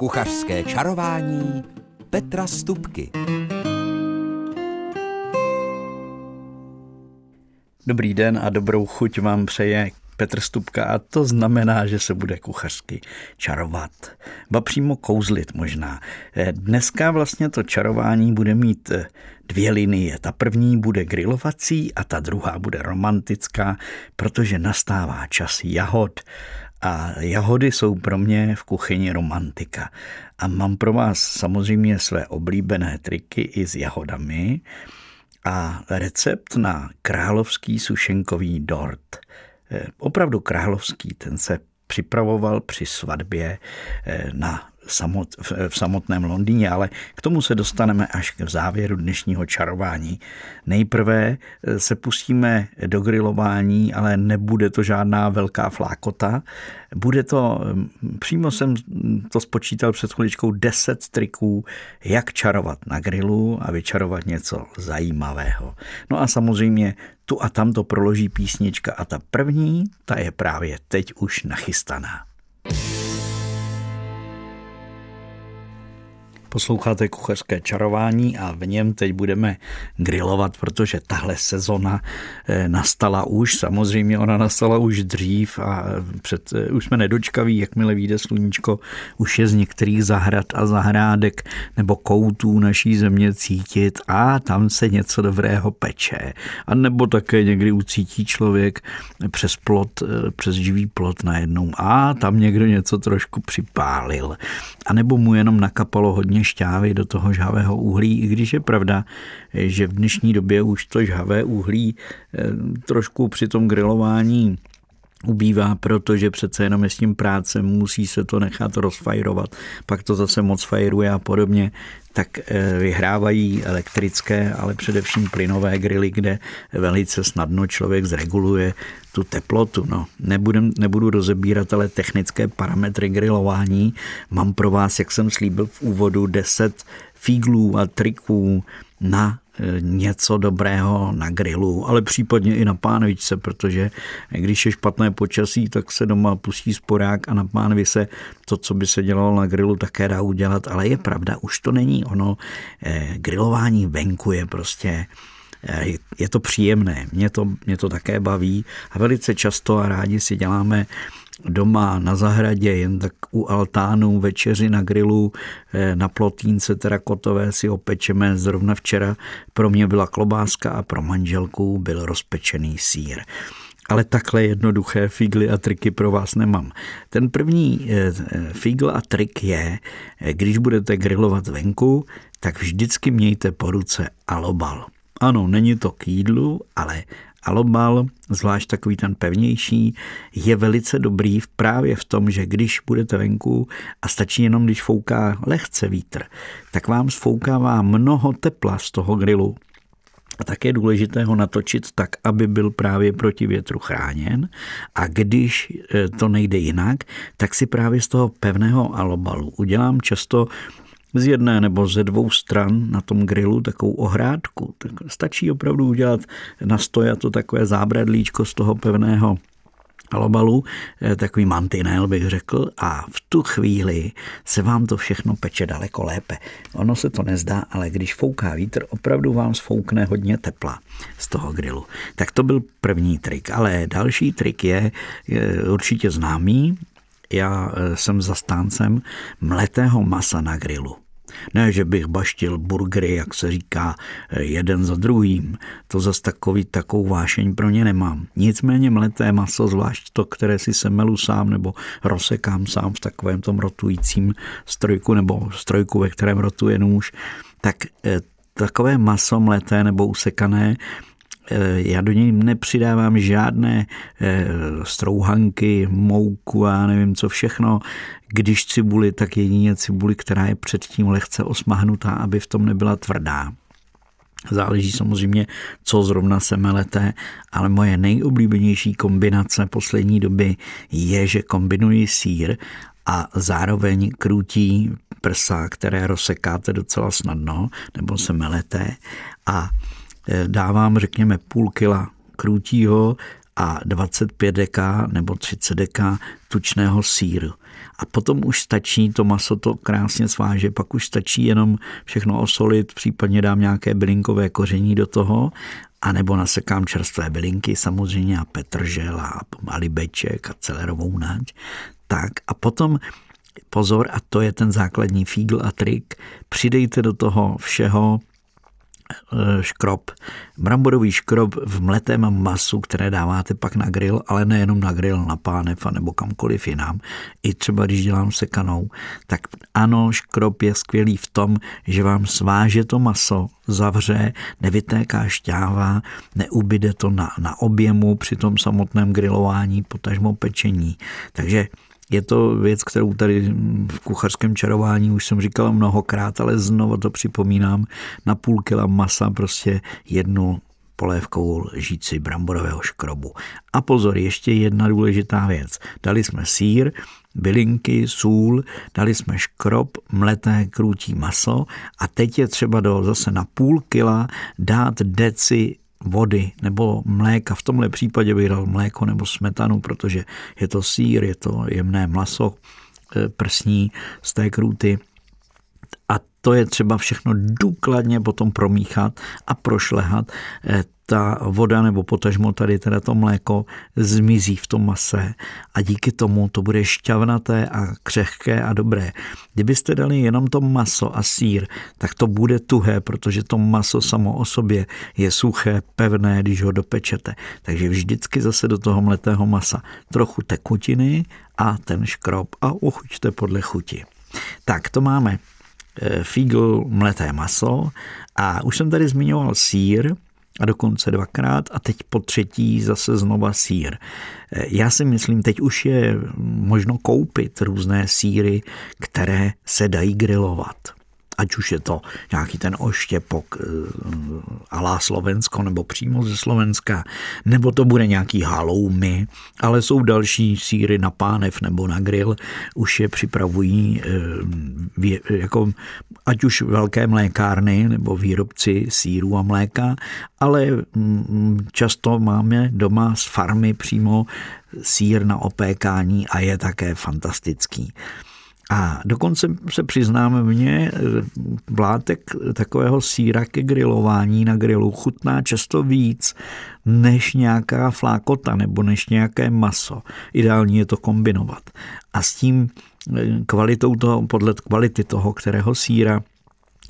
Kuchařské čarování Petra Stupky. Dobrý den a dobrou chuť vám přeje Petr Stupka a to znamená, že se bude kuchařsky čarovat. Ba přímo kouzlit možná. Eh, dneska vlastně to čarování bude mít eh, dvě linie. Ta první bude grilovací a ta druhá bude romantická, protože nastává čas jahod a jahody jsou pro mě v kuchyni romantika. A mám pro vás samozřejmě své oblíbené triky i s jahodami a recept na královský sušenkový dort. Eh, opravdu královský, ten se připravoval při svatbě eh, na samot, v samotném Londýně, ale k tomu se dostaneme až k závěru dnešního čarování. Nejprve eh, se pustíme do grilování, ale nebude to žádná velká flákota. Bude to, hm, přímo jsem to spočítal před chviličkou, 10 triků, jak čarovat na grilu a vyčarovat něco zajímavého. No a samozřejmě tu a tam to proloží písnička a ta první, ta je právě teď už nachystaná. Posloucháte kuchařské čarování a v něm teď budeme grilovat, protože tahle sezona eh, nastala už, samozřejmě ona nastala už dřív a před, eh, už jsme nedočkaví, jakmile vyjde sluníčko, už je z některých zahrad a zahrádek nebo koutů naší země cítit a tam se něco dobrého peče. A nebo také někdy ucítí člověk přes plot, eh, přes živý plot najednou a tam někdo něco trošku připálil. A nebo mu jenom nakapalo hodně hodně šťávy do toho žhavého uhlí, i když je pravda, že v dnešní době už to žhavé uhlí eh, trošku při tom grilování ubývá, protože přece jenom je s tím práce, musí se to nechat rozfajrovat, pak to zase moc fajruje a podobně, tak eh, vyhrávají elektrické, ale především plynové grily, kde velice snadno člověk zreguluje tu teplotu. No, nebudem, nebudu rozebírat ale technické parametry grilování. Mám pro vás, jak jsem slíbil v úvodu, 10 fíglů a triků na něco dobrého na grilu, ale případně i na pánvičce, protože když je špatné počasí, tak se doma pustí sporák a na pánvi se to, co by se dělalo na grilu, také dá udělat, ale je pravda, už to není ono. Eh, grilování venku je prostě eh, je to příjemné, mě to, mě to také baví a velice často a rádi si děláme doma na zahradě, jen tak u altánu, večeři na grilu, eh, na plotínce terakotové si opečeme. Zrovna včera pro mě byla klobáska a pro manželku byl rozpečený sír. Ale takhle jednoduché figly a triky pro vás nemám. Ten první eh, figl a trik je, eh, když budete grilovat venku, tak vždycky mějte po ruce alobal. Ano, není to k jídlu, ale alobal, zvlášť takový ten pevnější, je velice dobrý právě v tom, že když budete venku a stačí jenom, když fouká lehce vítr, tak vám sfoukává mnoho tepla z toho grilu. A tak je důležité ho natočit tak, aby byl právě proti větru chráněn. A když e, to nejde jinak, tak si právě z toho pevného alobalu udělám často z jedné nebo ze dvou stran na tom grilu takovou ohrádku. Tak stačí opravdu udělat na to takové zábradlíčko z toho pevného alobalu, eh, takový mantinel bych řekl a v tu chvíli se vám to všechno peče daleko lépe. Ono se to nezdá, ale když fouká vítr, opravdu vám sfoukne hodně tepla z toho grilu. Tak to byl první trik, ale další trik je určitě známý, já eh, jsem zastáncem mletého masa na grilu. Ne, že bych baštil burgery, jak se říká, eh, jeden za druhým. To zas takový, takovou vášeň pro ně nemám. Nicméně mleté maso, zvlášť to, které si semelu sám nebo rozsekám sám v takovém tom rotujícím strojku nebo strojku, ve kterém rotuje nůž, tak eh, takové maso mleté nebo usekané já do něj nepřidávám žádné eh, strouhanky, mouku a nevím co všechno. Když cibuli, tak jedině cibuli, která je předtím lehce osmahnutá, aby v tom nebyla tvrdá. Záleží samozřejmě, co zrovna se melete, ale moje nejoblíbenější kombinace poslední doby je, že kombinuji sír a zároveň krutí prsa, které rozsekáte docela snadno, nebo se melete a Eh, dávám, řekněme, půl kila krutího a 25 deka nebo 30 deka tučného síru. A potom už stačí, to maso to krásně sváže, pak už stačí jenom všechno osolit, případně dám nějaké bylinkové koření do toho a nebo nasekám čerstvé bylinky, samozřejmě a petržel a, a libeček a celerovou náď. Tak a potom pozor, a to je ten základní fígl a trik, přidejte do toho všeho Eh, škrob. Bramborový škrob v mletém masu, které dáváte pak na grill, ale nejenom na grill, na pánev nebo kamkoliv jinam. I třeba když dělám sekanou, tak ano, škrob je skvělý v tom, že vám sváže to maso, zavře, nevytéká šťáva, neubyde to na, na objemu při tom samotném grilování, potažmo pečení. Takže je to věc, kterou tady v kuchařském čarování už jsem říkal mnohokrát, ale znovu to připomínám. Na půl kila masa prostě jednu polévkovou lžíci bramborového škrobu. A pozor, ještě jedna důležitá věc. Dali jsme sír, bylinky, sůl, dali jsme škrob, mleté krůtí maso a teď je třeba do zase na půl kila dát deci vody nebo mléka. V tomhle případě bych dal mléko nebo smetanu, protože je to sír, je to jemné maso e, prsní z té kruty. A to je třeba všechno důkladně potom promíchat a prošlehat. E, ta voda nebo potažmo tady teda to mléko zmizí v tom mase a díky tomu to bude šťavnaté a křehké a dobré. Kdybyste dali jenom to maso a sír, tak to bude tuhé, protože to maso samo o sobě je suché, pevné, když ho dopečete. Takže vždycky zase do toho mletého masa trochu tekutiny a ten škrob a uchuťte podle chuti. Tak to máme eh, fígl mleté maso a už jsem tady zmiňoval sír, a dokonce dvakrát a teď po třetí zase znova sír. Já si myslím, teď už je možno koupit různé síry, které se dají grilovat ať už je to nějaký ten oštěpok eh, alá Slovensko nebo přímo ze Slovenska, nebo to bude nějaký haloumy, ale jsou další síry na pánev nebo na grill, už je připravují eh, jako ať už velké mlékárny nebo výrobci sírů a mléka, ale mm, často máme doma z farmy přímo sír na opékání a je také fantastický. A dokonce se přiznám, mě vlátek takového síra ke grilování na grilu chutná často víc než nějaká flákota nebo než nějaké maso. Ideální je to kombinovat. A s tím eh, kvalitou toho, podle kvality toho, kterého síra,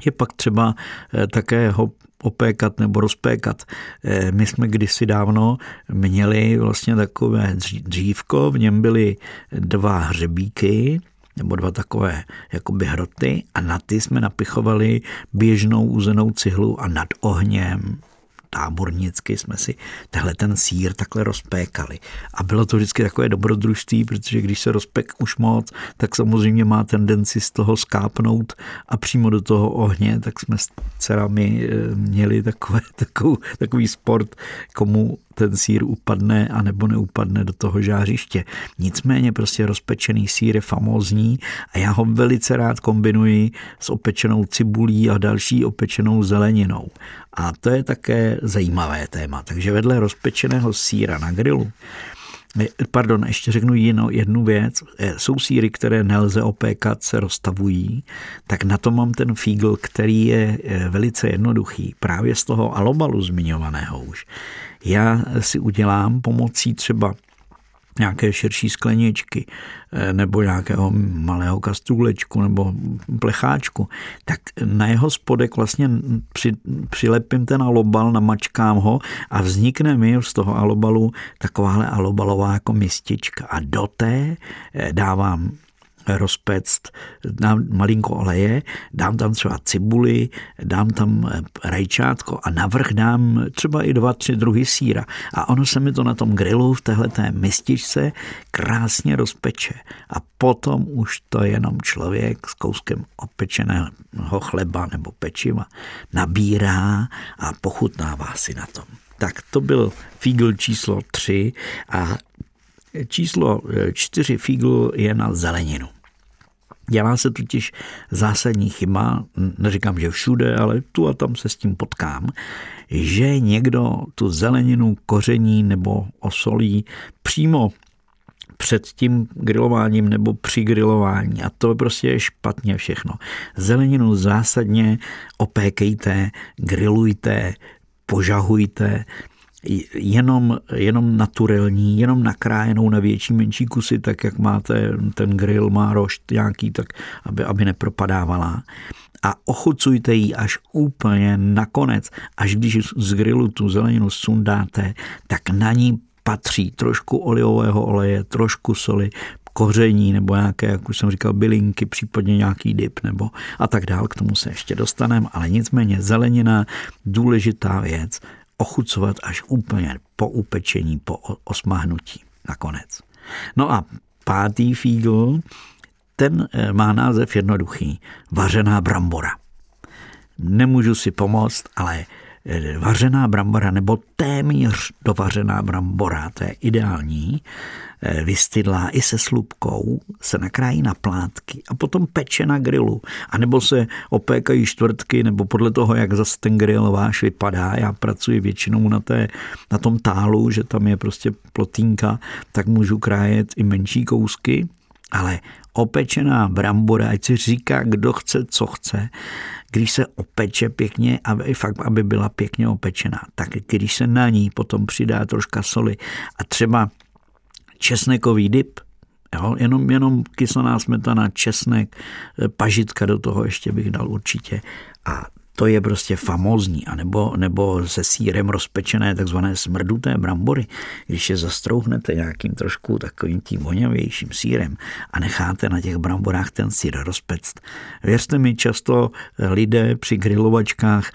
je pak třeba eh, také ho opékat nebo rozpékat. Eh, my jsme kdysi dávno měli vlastně takové dřívko, v něm byly dva hřebíky, nebo dva takové jakoby hroty a na ty jsme napichovali běžnou uzenou cihlu a nad ohněm tábornicky jsme si tehle ten sír takhle rozpékali. A bylo to vždycky takové dobrodružství, protože když se rozpek už moc, tak samozřejmě má tendenci z toho skápnout a přímo do toho ohně, tak jsme s dcerami eh, měli takové, takový, takový sport, komu ten sír upadne a nebo neupadne do toho žářiště. Nicméně prostě rozpečený sír je famózní a já ho velice rád kombinuji s opečenou cibulí a další opečenou zeleninou. A to je také zajímavé téma. Takže vedle rozpečeného síra na grilu eh, Pardon, ještě řeknu jinou, jednu věc. Eh, jsou síry, které nelze opékat, se rozstavují, tak na to mám ten fígl, který je eh, velice jednoduchý. Právě z toho alobalu zmiňovaného už já si udělám pomocí třeba nějaké širší skleničky eh, nebo nějakého malého kastrůlečku nebo plecháčku, tak na jeho spodek vlastně při, přilepím ten alobal, namačkám ho a vznikne mi z toho alobalu takováhle alobalová jako mistička. A do té eh, dávám rozpect, dám malinko oleje, dám tam třeba cibuli, dám tam eh, rajčátko a navrch dám třeba i dva, tři druhy síra. A ono se mi to na tom grilu v téhleté mističce krásně rozpeče. A potom už to jenom člověk s kouskem opečeného chleba nebo pečiva nabírá a pochutnává si na tom. Tak to byl fígl číslo 3 a Číslo 4 eh, fígl je na zeleninu. Dělá se totiž zásadní chyba, neříkám, že všude, ale tu a tam se s tím potkám, že někdo tu zeleninu koření nebo osolí přímo před tím grilováním nebo při grilování. A to prostě je špatně všechno. Zeleninu zásadně opékejte, grillujte, požahujte, jenom, jenom naturální, jenom nakrájenou na větší, menší kusy, tak jak máte, ten grill má rošt nějaký, tak aby, aby nepropadávala. A ochucujte ji až úplně nakonec, až když z grillu tu zeleninu sundáte, tak na ní patří trošku olivového oleje, trošku soli, koření nebo nějaké, jak už jsem říkal, bylinky, případně nějaký dip nebo a tak dál. K tomu se ještě dostaneme, ale nicméně zelenina, důležitá věc, ochucovat až úplně po upečení, po osmahnutí nakonec. No a pátý fígl, ten eh, má název jednoduchý, vařená brambora. Nemůžu si pomoct, ale vařená brambora nebo téměř dovařená brambora, to je ideální, eh, vystydlá i se slupkou, se nakrájí na plátky a potom peče na grilu. A nebo se opékají čtvrtky, nebo podle toho, jak zase ten grill váš vypadá. Já pracuji většinou na, té, na tom tálu, že tam je prostě plotínka, tak můžu krájet i menší kousky, ale opečená brambora, ať si říká, kdo chce, co chce, když se opeče pěkně, aby, fakt, aby byla pěkně opečená, tak když se na ní potom přidá troška soli a třeba česnekový dip, Jo, jenom, jenom kyselá smetana, česnek, pažitka do toho ještě bych dal určitě. A to je prostě famózní, a nebo, se sírem rozpečené takzvané smrduté brambory, když je zastrouhnete nějakým trošku takovým tím voňavějším sírem a necháte na těch bramborách ten sír rozpect. Věřte mi, často lidé při grilovačkách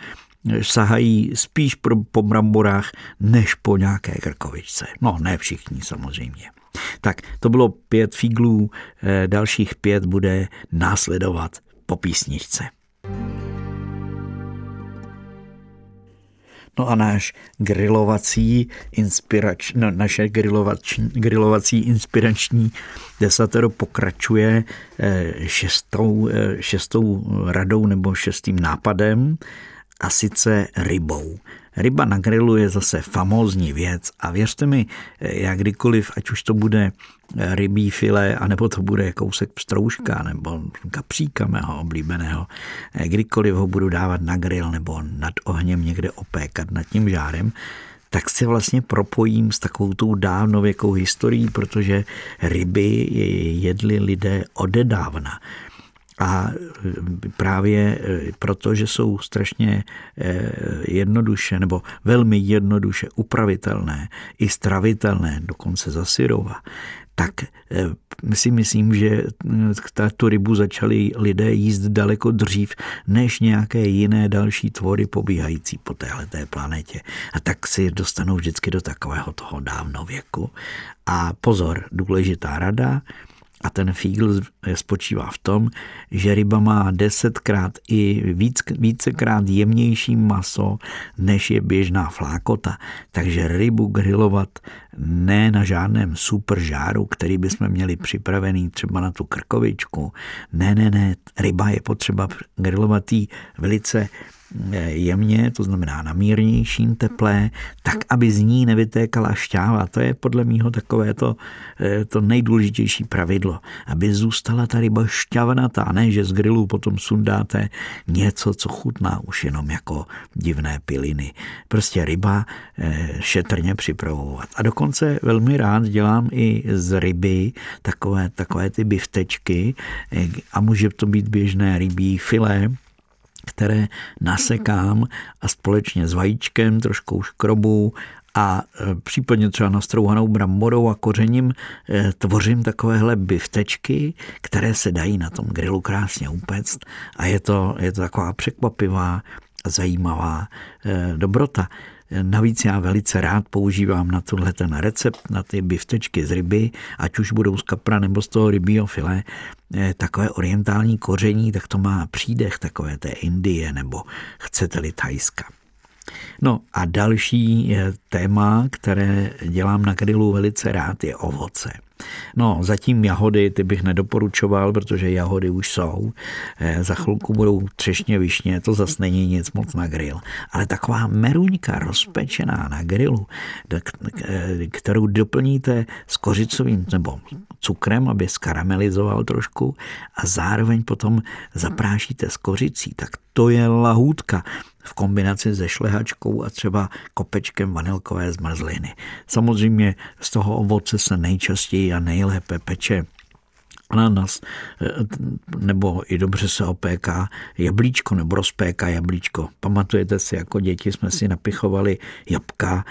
sahají spíš pro, po bramborách, než po nějaké krkovičce. No, ne všichni samozřejmě. Tak, to bylo pět figlů, eh, dalších pět bude následovat po písničce. No a náš grilovací inspirač, no, naše grilovač, grilovací inspirační desatero pokračuje eh, šestou, eh, šestou radou nebo šestým nápadem a sice rybou. Ryba na grilu je zase famózní věc a věřte mi, já kdykoliv, ať už to bude rybí file, anebo to bude kousek pstrouška nebo kapříka mého oblíbeného, kdykoliv ho budu dávat na grill nebo nad ohněm někde opékat nad tím žárem, tak se vlastně propojím s takovou tou dávnověkou historií, protože ryby jedli lidé odedávna. A právě e, proto, že jsou strašně e, jednoduše nebo velmi jednoduše upravitelné, i stravitelné, dokonce za syrova, tak e, si myslím, že tu rybu začali lidé jíst daleko dřív než nějaké jiné další tvory pobíhající po téhleté planetě. A tak si dostanou vždycky do takového toho dávnověku. A pozor, důležitá rada, a ten fígl spočívá v tom, že ryba má desetkrát i víc, vícekrát jemnější maso, než je běžná flákota. Takže rybu grilovat ne na žádném super žáru, který bychom měli připravený třeba na tu krkovičku. Ne, ne, ne, ryba je potřeba grilovat velice jemně, to znamená na mírnějším teple, tak, aby z ní nevytékala šťáva. To je podle mýho takové to, eh, to nejdůležitější pravidlo, aby zůstala ta ryba šťavnatá, ne, že z grilu potom sundáte něco, co chutná už jenom jako divné piliny. Prostě ryba eh, šetrně připravovat. A dokonce velmi rád dělám i z ryby takové, takové ty biftečky a může to být běžné rybí filé, které nasekám a společně s vajíčkem, troškou škrobou a e, případně třeba nastrouhanou bramborou a kořením e, tvořím takovéhle biftečky, které se dají na tom grilu krásně upéct a je to, je to taková překvapivá a zajímavá e, dobrota. Navíc já velice rád používám na tohle ten recept, na ty biftečky z ryby, ať už budou z kapra nebo z toho rybího file, eh, takové orientální koření, tak to má přídech takové té Indie nebo chcete-li Thajska. No a další téma, které dělám na grilu velice rád, je ovoce. No, zatím jahody ty bych nedoporučoval, protože jahody už jsou. Eh, za chvilku budou třešně višně, to zase není nic moc na grill. Ale taková meruňka rozpečená na grilu, eh, kterou doplníte s kořicovým nebo cukrem, aby skaramelizoval trošku a zároveň potom zaprášíte s kořicí, tak to je lahůdka v kombinaci se šlehačkou a třeba kopečkem vanilkové zmrzliny. Samozřejmě z toho ovoce se nejčastěji a nejlépe peče ananas, eh, nebo i dobře se opéká jablíčko nebo rozpéká jablíčko. Pamatujete si, jako děti jsme si napichovali jabka,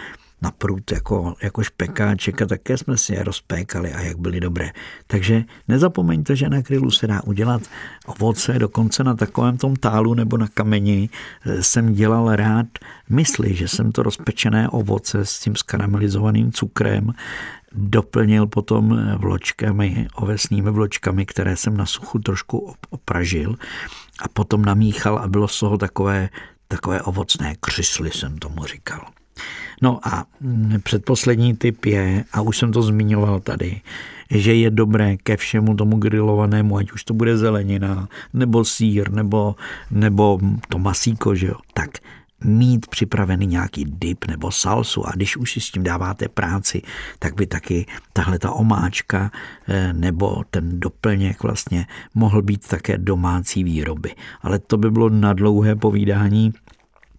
na prut jako, jako špekáček a také jsme si je rozpékali a jak byly dobré. Takže nezapomeňte, že na grilu se dá udělat ovoce, dokonce na takovém tom tálu nebo na kameni jsem dělal rád mysli, že jsem to rozpečené ovoce s tím skaramelizovaným cukrem doplnil potom vločkami, ovesnými vločkami, které jsem na suchu trošku opražil a potom namíchal a bylo z toho takové, takové ovocné křysly, jsem tomu říkal. No a předposlední typ je, a už jsem to zmiňoval tady, že je dobré ke všemu tomu grilovanému, ať už to bude zelenina, nebo sír, nebo, nebo to masíko, že jo, tak mít připravený nějaký dip nebo salsu a když už si s tím dáváte práci, tak by taky tahle ta omáčka eh, nebo ten doplněk vlastně mohl být také domácí výroby. Ale to by bylo na dlouhé povídání,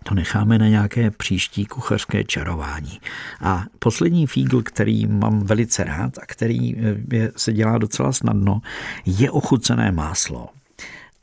to necháme na nějaké příští kuchařské čarování. A poslední fígl, který mám velice rád a který eh, se dělá docela snadno, je ochucené máslo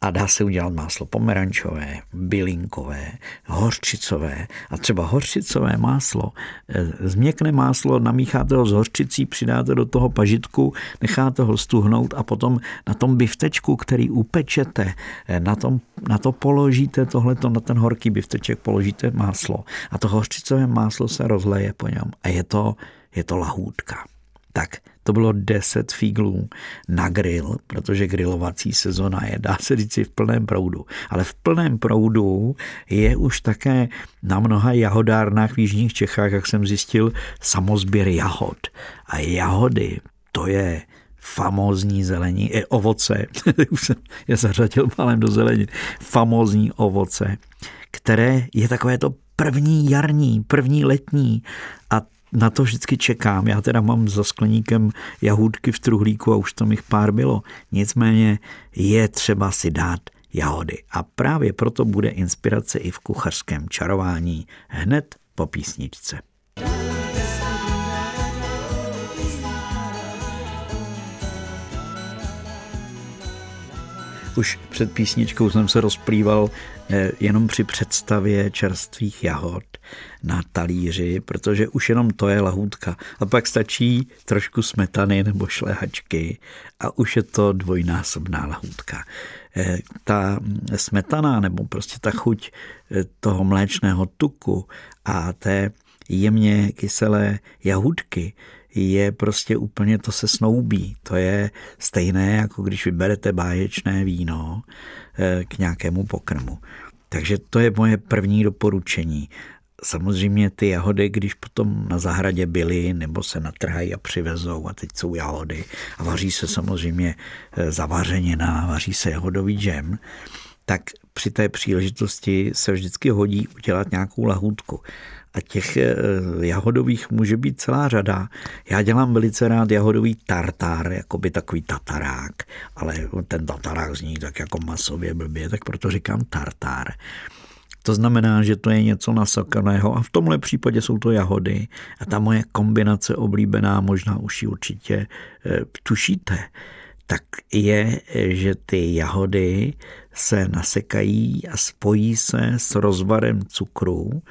a dá se udělat máslo pomerančové, bylinkové, hořčicové a třeba hořčicové máslo. E, změkne máslo, namícháte ho s hořčicí, přidáte do toho pažitku, necháte ho stuhnout a potom na tom biftečku, který upečete, e, na, tom, na to položíte tohleto, na ten horký bifteček položíte máslo a to hořčicové máslo se rozleje po něm a je to, je to lahůdka. Tak to bylo 10 fíglů na grill, protože grilovací sezona je, dá se říci, v plném proudu. Ale v plném proudu je už také na mnoha jahodárnách v Jižních Čechách, jak jsem zjistil, samozběr jahod. A jahody, to je famózní zelení, i ovoce, už jsem je zařadil malem do zelení, famózní ovoce, které je takové to první jarní, první letní a na to vždycky čekám. Já teda mám za skleníkem jahůdky v truhlíku a už tam jich pár bylo. Nicméně je třeba si dát jahody. A právě proto bude inspirace i v kuchařském čarování hned po písničce. Už před písničkou jsem se rozplýval eh, jenom při představě čerstvých jahod na talíři, protože už jenom to je lahůdka. A pak stačí trošku smetany nebo šlehačky a už je to dvojnásobná lahůdka. Eh, ta smetana nebo prostě ta chuť eh, toho mléčného tuku a té jemně kyselé jahůdky je prostě úplně, to se snoubí. To je stejné, jako když vyberete báječné víno eh, k nějakému pokrmu. Takže to je moje první doporučení. Samozřejmě ty jahody, když potom na zahradě byly, nebo se natrhají a přivezou a teď jsou jahody a vaří se samozřejmě eh, zavařenina, vaří se jahodový džem, tak při té příležitosti se vždycky hodí udělat nějakou lahůdku a těch eh, jahodových může být celá řada. Já dělám velice rád jahodový tartár, jako by takový tatarák, ale ten tatarák zní tak jako masově blbě, tak proto říkám tartár. To znamená, že to je něco nasakaného a v tomhle případě jsou to jahody a ta moje kombinace oblíbená, možná už ji určitě e, tušíte, tak je, že ty jahody se nasekají a spojí se s rozvarem cukru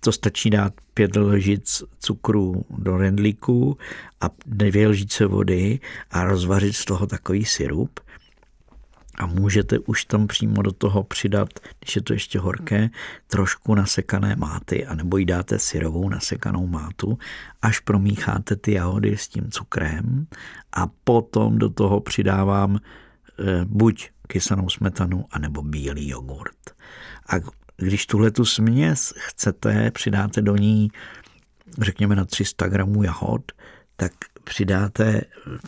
to stačí dát pět lžic cukru do rendlíku a dvě lžice vody a rozvařit z toho takový syrup. A můžete už tam přímo do toho přidat, když je to ještě horké, trošku nasekané máty, anebo jí dáte syrovou nasekanou mátu, až promícháte ty jahody s tím cukrem a potom do toho přidávám e, buď kysanou smetanu, anebo bílý jogurt. A když tuhle tu směs chcete, přidáte do ní, řekněme na 300 gramů jahod, tak přidáte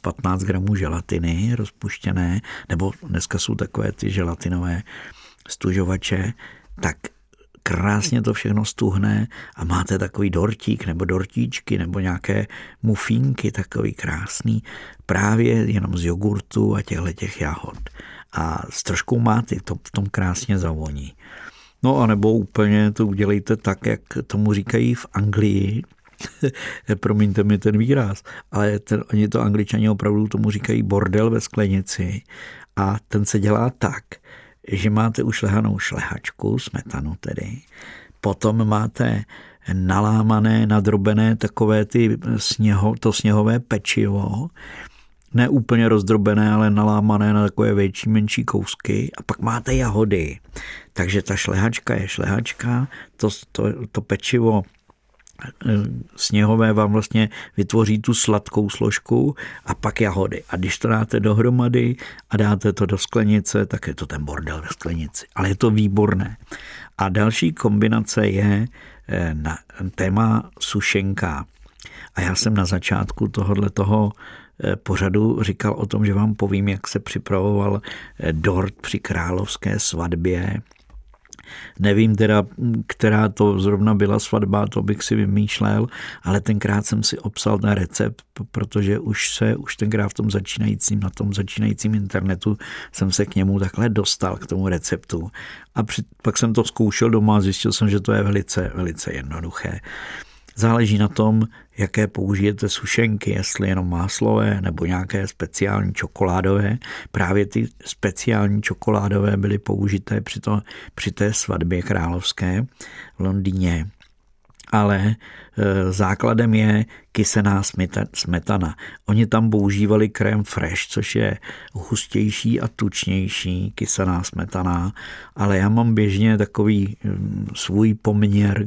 15 gramů želatiny rozpuštěné, nebo dneska jsou takové ty želatinové stužovače, tak krásně to všechno stuhne a máte takový dortík nebo dortíčky nebo nějaké mufínky takový krásný právě jenom z jogurtu a těchto těch jahod. A s troškou máty to v tom krásně zavoní. No a nebo úplně to udělejte tak, jak tomu říkají v Anglii, promiňte mi ten výraz, ale ten, oni to angličani opravdu tomu říkají bordel ve sklenici. A ten se dělá tak, že máte ušlehanou šlehačku, smetanu tedy, potom máte nalámané, nadrobené takové ty sněho, to sněhové pečivo, ne úplně rozdrobené, ale nalámané na takové větší, menší kousky a pak máte jahody. Takže ta šlehačka je šlehačka, to, to, to pečivo sněhové vám vlastně vytvoří tu sladkou složku a pak jahody. A když to dáte dohromady a dáte to do sklenice, tak je to ten bordel ve sklenici. Ale je to výborné. A další kombinace je eh, na téma sušenka. A já jsem na začátku tohohle toho eh, pořadu říkal o tom, že vám povím, jak se připravoval eh, dort při královské svatbě Nevím teda, která to zrovna byla svatba, to bych si vymýšlel, ale tenkrát jsem si obsal na recept, protože už se, už tenkrát v tom začínajícím, na tom začínajícím internetu jsem se k němu takhle dostal, k tomu receptu. A při, pak jsem to zkoušel doma a zjistil jsem, že to je velice, velice jednoduché. Záleží na tom, jaké použijete sušenky, jestli jenom máslové nebo nějaké speciální čokoládové. Právě ty speciální čokoládové byly použité při, to, při té svatbě královské v Londýně ale e, základem je kysená smetana. Oni tam používali krém fresh, což je hustější a tučnější kysená smetana, ale já mám běžně takový mm, svůj poměr e,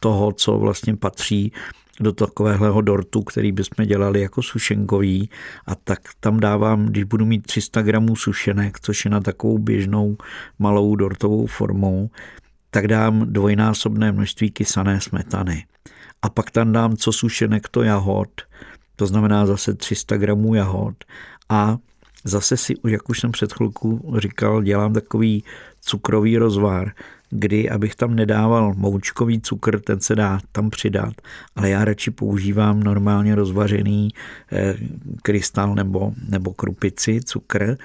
toho, co vlastně patří do takového dortu, který bychom dělali jako sušenkový a tak tam dávám, když budu mít 300 gramů sušenek, což je na takovou běžnou malou dortovou formou, tak dám dvojnásobné množství kysané smetany. A pak tam dám co sušenek to jahod, to znamená zase 300 gramů jahod a zase si, jak už jsem před chvilku říkal, dělám takový cukrový rozvar, kdy abych tam nedával moučkový cukr, ten se dá tam přidat, ale já radši používám normálně rozvařený eh, krystal nebo, nebo krupici, cukr,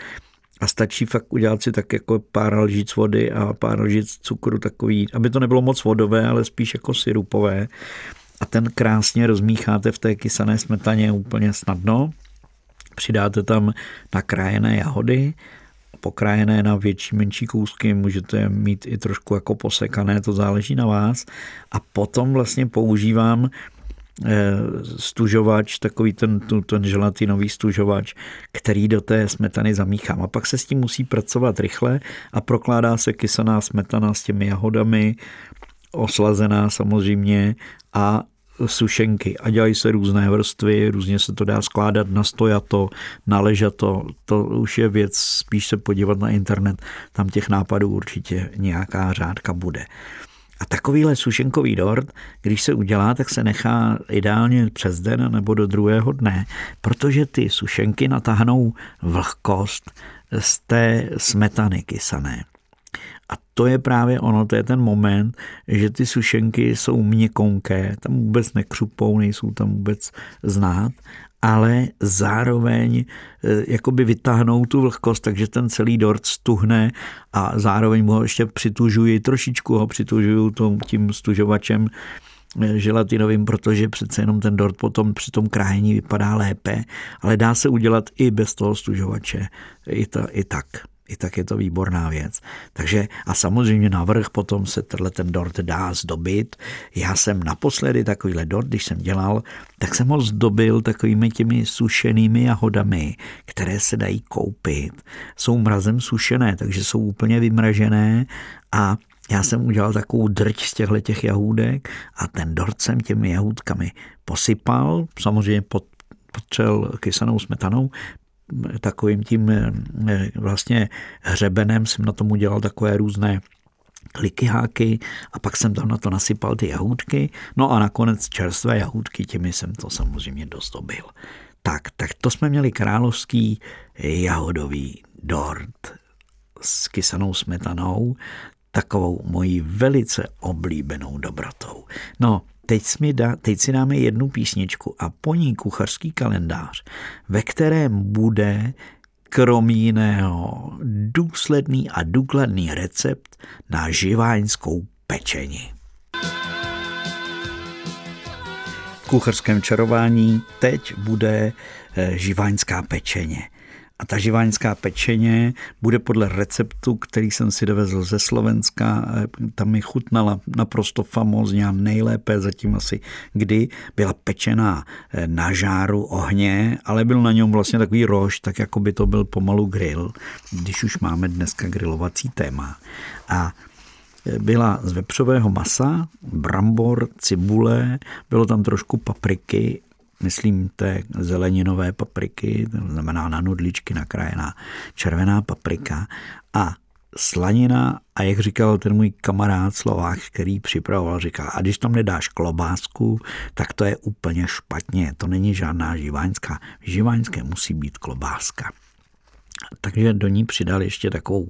a stačí fakt udělat si tak jako pár lžic vody a pár lžic cukru takový, aby to nebylo moc vodové, ale spíš jako syrupové. A ten krásně rozmícháte v té kysané smetaně úplně snadno. Přidáte tam nakrájené jahody, pokrájené na větší, menší kousky, můžete mít i trošku jako posekané, to záleží na vás. A potom vlastně používám stužovač, takový ten, ten želatinový stužovač, který do té smetany zamíchám. A pak se s tím musí pracovat rychle a prokládá se kysaná smetana s těmi jahodami, oslazená samozřejmě a sušenky a dělají se různé vrstvy, různě se to dá skládat na stojato, na ležato, to už je věc, spíš se podívat na internet, tam těch nápadů určitě nějaká řádka bude. A takovýhle sušenkový dort, když se udělá, tak se nechá ideálně přes den nebo do druhého dne, protože ty sušenky natáhnou vlhkost z té smetany kysané. A to je právě ono, to je ten moment, že ty sušenky jsou měkonké, tam vůbec nekřupou, nejsou tam vůbec znát ale zároveň eh, jakoby vytáhnou tu vlhkost, takže ten celý dort stuhne a zároveň ho ještě přitužuji, trošičku ho přitužuju tím stužovačem eh, želatinovým, protože přece jenom ten dort potom při tom krájení vypadá lépe, ale dá se udělat i bez toho stužovače, i, ta, i tak i tak je to výborná věc. Takže a samozřejmě navrh potom se tenhle ten dort dá zdobit. Já jsem naposledy takovýhle dort, když jsem dělal, tak jsem ho zdobil takovými těmi sušenými jahodami, které se dají koupit. Jsou mrazem sušené, takže jsou úplně vymražené a já jsem udělal takovou drť z těchto těch jahůdek a ten dort jsem těmi jahůdkami posypal, samozřejmě pod, potřel kysanou smetanou, takovým tím eh, vlastně hřebenem jsem na tom udělal takové různé klikyháky a pak jsem tam na to nasypal ty jahůdky, no a nakonec čerstvé jahůdky, těmi jsem to samozřejmě dozdobil. Tak, tak to jsme měli královský jahodový dort s kysanou smetanou, takovou mojí velice oblíbenou dobrotou. No, teď, si dá, teď si dáme jednu písničku a po ní kuchařský kalendář, ve kterém bude krom jiného důsledný a důkladný recept na živáňskou pečení. V kuchařském čarování teď bude eh, živáňská pečeně. A ta živáňská pečeně bude podle receptu, který jsem si dovezl ze Slovenska. Tam mi chutnala naprosto famózně a nejlépe zatím asi kdy. Byla pečená eh, na žáru ohně, ale byl na něm vlastně takový rož, tak jako by to byl pomalu grill, když už máme dneska grilovací téma. A eh, byla z vepřového masa, brambor, cibule, bylo tam trošku papriky myslím té zeleninové papriky, to znamená na nudličky nakrájená červená paprika a slanina a jak říkal ten můj kamarád Slovák, který připravoval, říkal, a když tam nedáš klobásku, tak to je úplně špatně, to není žádná živáňská. V živáňské musí být klobáska. Takže do ní přidal ještě takovou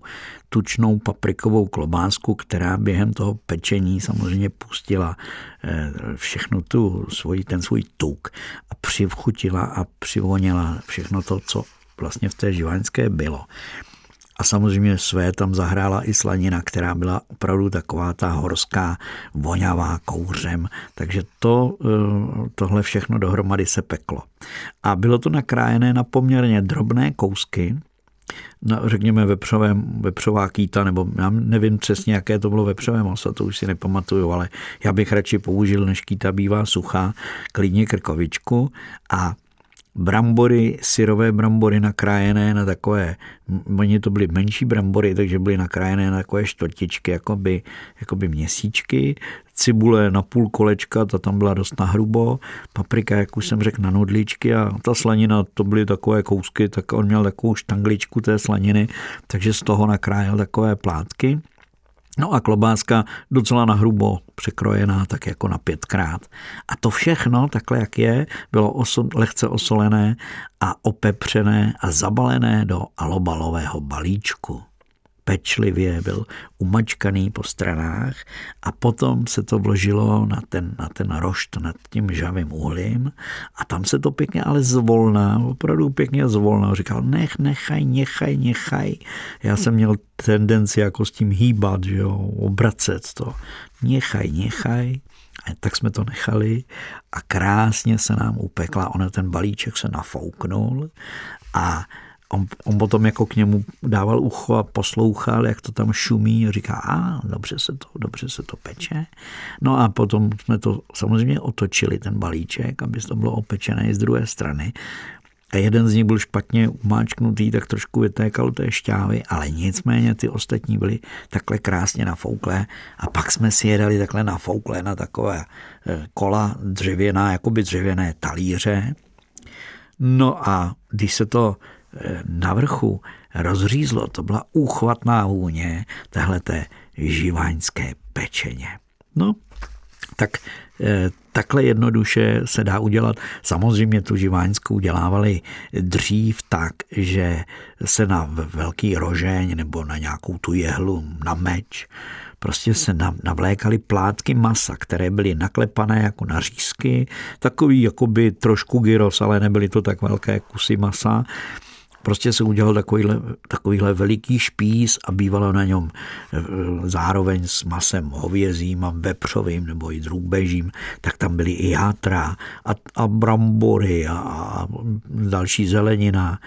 tučnou paprikovou klobásku, která během toho pečení samozřejmě pustila eh, všechno tu svůj, ten svůj tuk a přivchutila a přivonila všechno to, co vlastně v té živaňské bylo. A samozřejmě své tam zahrála i slanina, která byla opravdu taková ta horská, vonavá kouřem. Takže to, eh, tohle všechno dohromady se peklo. A bylo to nakrájené na poměrně drobné kousky, na, řekněme, vepřovém, vepřová kýta, nebo já nevím přesně, jaké to bylo vepřové maso, to už si nepamatuju, ale já bych radši použil, než kýta bývá suchá, klidně krkovičku a brambory, syrové brambory nakrájené na takové, oni to byly menší brambory, takže byly nakrájené na takové čtvrtičky, jakoby, jakoby měsíčky, cibule na půl kolečka, ta tam byla dost nahrubo, paprika, jak už jsem řekl, na nudličky a ta slanina, to byly takové kousky, tak on měl takovou štangličku té slaniny, takže z toho nakrájel takové plátky. No a klobáska docela nahrubo překrojená, tak jako na pětkrát. A to všechno, takhle jak je, bylo oso, lehce osolené a opepřené a zabalené do alobalového balíčku pečlivě, byl umačkaný po stranách a potom se to vložilo na ten, na ten rošt nad tím žavým uhlím a tam se to pěkně ale zvolná, opravdu pěkně zvolná. Říkal, nech, nechaj, nechaj, nechaj. Já jsem měl tendenci jako s tím hýbat, že jo, obracet to. Nechaj, nechaj. A tak jsme to nechali a krásně se nám upekla. Ona ten balíček se nafouknul a on, on potom jako k němu dával ucho a poslouchal, jak to tam šumí a říká, a dobře se to, dobře se to peče. No a potom jsme to samozřejmě otočili, ten balíček, aby to bylo opečené z druhé strany. A jeden z nich byl špatně umáčknutý, tak trošku vytékal té šťávy, ale nicméně ty ostatní byly takhle krásně nafouklé a pak jsme si jedali takhle nafouklé na takové eh, kola dřevěná, jakoby dřevěné talíře. No a když se to na vrchu rozřízlo, to byla úchvatná vůně té živáňské pečeně. No, tak eh, takhle jednoduše se dá udělat. Samozřejmě tu živáňskou dělávali dřív tak, že se na velký rožeň nebo na nějakou tu jehlu, na meč, prostě se navlékaly plátky masa, které byly naklepané jako na řízky, takový jakoby trošku gyros, ale nebyly to tak velké kusy masa Prostě se udělal takovýhle, takovýhle veliký špíz a bývalo na něm e, zároveň s masem hovězím a vepřovým nebo i drůbežím, tak tam byly i játra a, a brambory a, a další zelenina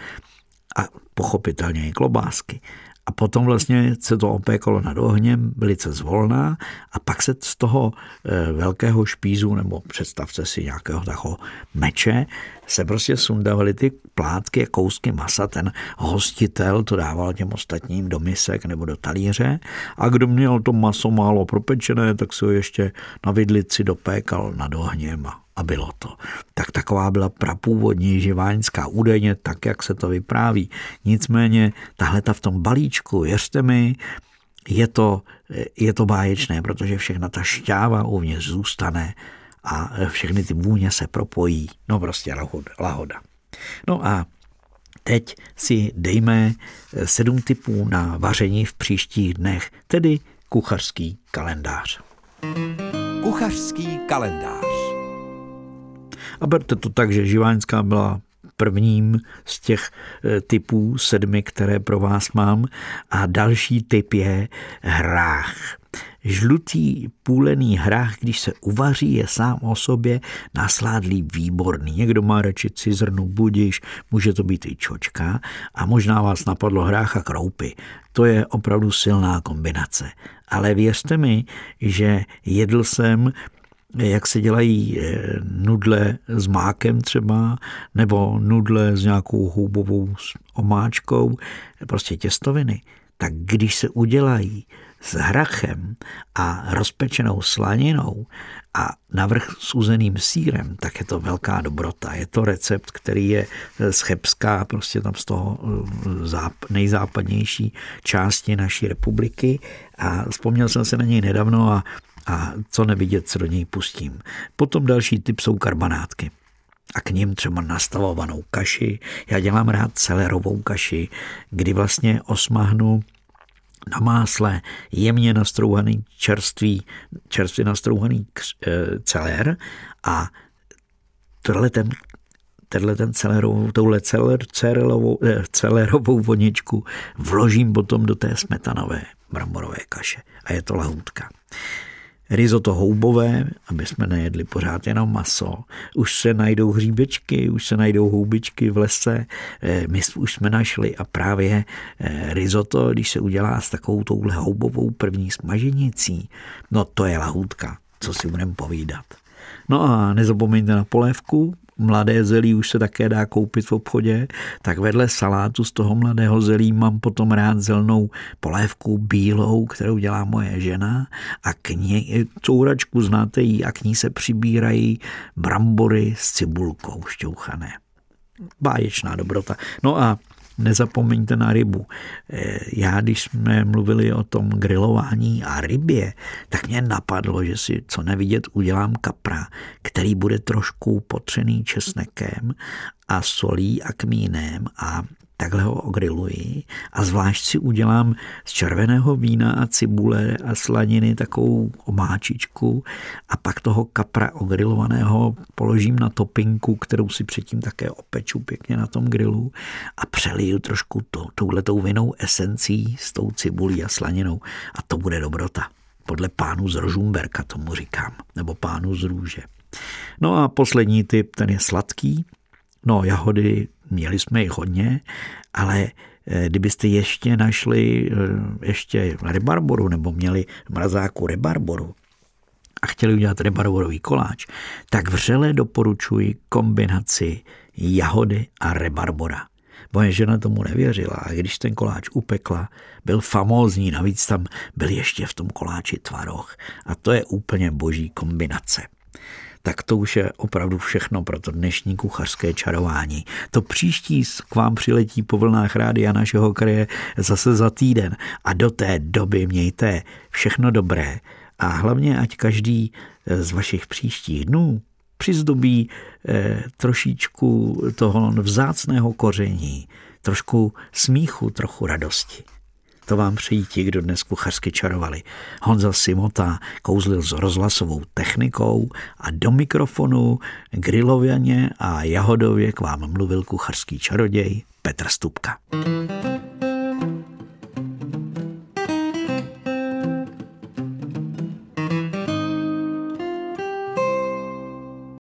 a pochopitelně i klobásky. A potom vlastně se to opékalo nad ohněm velice zvolná a pak se z toho e, velkého špízu, nebo představte si nějakého takového meče, se prostě sundavaly ty plátky a kousky masa. Ten hostitel to dával těm ostatním do misek nebo do talíře a kdo měl to maso málo propečené, tak si ho ještě na vidlici dopékal nad ohněm a a bylo to. Tak taková byla prapůvodní živáňská údajně, tak jak se to vypráví. Nicméně tahle ta v tom balíčku, věřte mi, je to, je to báječné, protože všechna ta šťáva uvnitř zůstane a všechny ty vůně se propojí. No prostě lahoda. No a teď si dejme sedm typů na vaření v příštích dnech, tedy kuchařský kalendář. Kuchařský kalendář. A berte to tak, že Živáňská byla prvním z těch eh, typů sedmi, které pro vás mám. A další typ je hrách. Žlutý půlený hrách, když se uvaří, je sám o sobě nasládlý výborný. Někdo má radši cizrnu budiš, může to být i čočka a možná vás napadlo hrách a kroupy. To je opravdu silná kombinace. Ale věřte mi, že jedl jsem jak se dělají eh, nudle s mákem třeba, nebo nudle s nějakou houbovou omáčkou, prostě těstoviny, tak když se udělají s hrachem a rozpečenou slaninou a navrch s uzeným sírem, tak je to velká dobrota. Je to recept, který je z Chebská, prostě tam z toho eh, nejzápadnější části naší republiky a vzpomněl jsem se na něj nedávno a a co nevidět, se do něj pustím. Potom další typ jsou karbanátky a k ním třeba nastavovanou kaši. Já dělám rád celerovou kaši, kdy vlastně osmahnu na másle jemně nastrouhaný čerstvý, čerstvě nastrouhaný eh, celer a tohle ten tenhle ten celerovou, touhle celer, celerovou, eh, celerovou voničku vložím potom do té smetanové bramborové kaše a je to lahůdka risotto houbové, aby jsme nejedli pořád jenom maso. Už se najdou hříbečky, už se najdou houbičky v lese, eh, my už jsme našli a právě eh, risotto, když se udělá s takovou touhle houbovou první smaženicí, no to je lahůdka, co si budeme povídat. No a nezapomeňte na polévku, mladé zelí už se také dá koupit v obchodě, tak vedle salátu z toho mladého zelí mám potom rád zelnou polévku bílou, kterou dělá moje žena a k ní, couračku znáte jí a k ní se přibírají brambory s cibulkou šťouchané. Báječná dobrota. No a nezapomeňte na rybu. Eh, já, když jsme mluvili o tom grilování a rybě, tak mě napadlo, že si co nevidět udělám kapra, který bude trošku potřený česnekem a solí a kmínem a takhle ho ogriluji a zvlášť si udělám z červeného vína a cibule a slaniny takovou omáčičku a pak toho kapra ogrilovaného položím na topinku, kterou si předtím také opeču pěkně na tom grilu a přeliju trošku to, touhletou vinou esencí s tou cibulí a slaninou a to bude dobrota. Podle pánu z Rožumberka tomu říkám, nebo pánu z Růže. No a poslední typ, ten je sladký. No, jahody měli jsme jich hodně, ale eh, kdybyste ještě našli eh, ještě rebarboru nebo měli v mrazáku rebarboru a chtěli udělat rebarborový koláč, tak vřele doporučuji kombinaci jahody a rebarbora. Moje žena tomu nevěřila a když ten koláč upekla, byl famózní, navíc tam byl ještě v tom koláči tvaroh a to je úplně boží kombinace tak to už je opravdu všechno pro to dnešní kuchařské čarování. To příští k vám přiletí po vlnách rádia našeho kraje zase za týden a do té doby mějte všechno dobré a hlavně ať každý z vašich příštích dnů přizdobí eh, trošičku toho vzácného koření, trošku smíchu, trochu radosti. To vám přejí ti, kdo dnes kuchařsky čarovali. Honza Simota kouzlil s rozhlasovou technikou a do mikrofonu grilověně a jahodově k vám mluvil kuchařský čaroděj Petr Stupka. thank you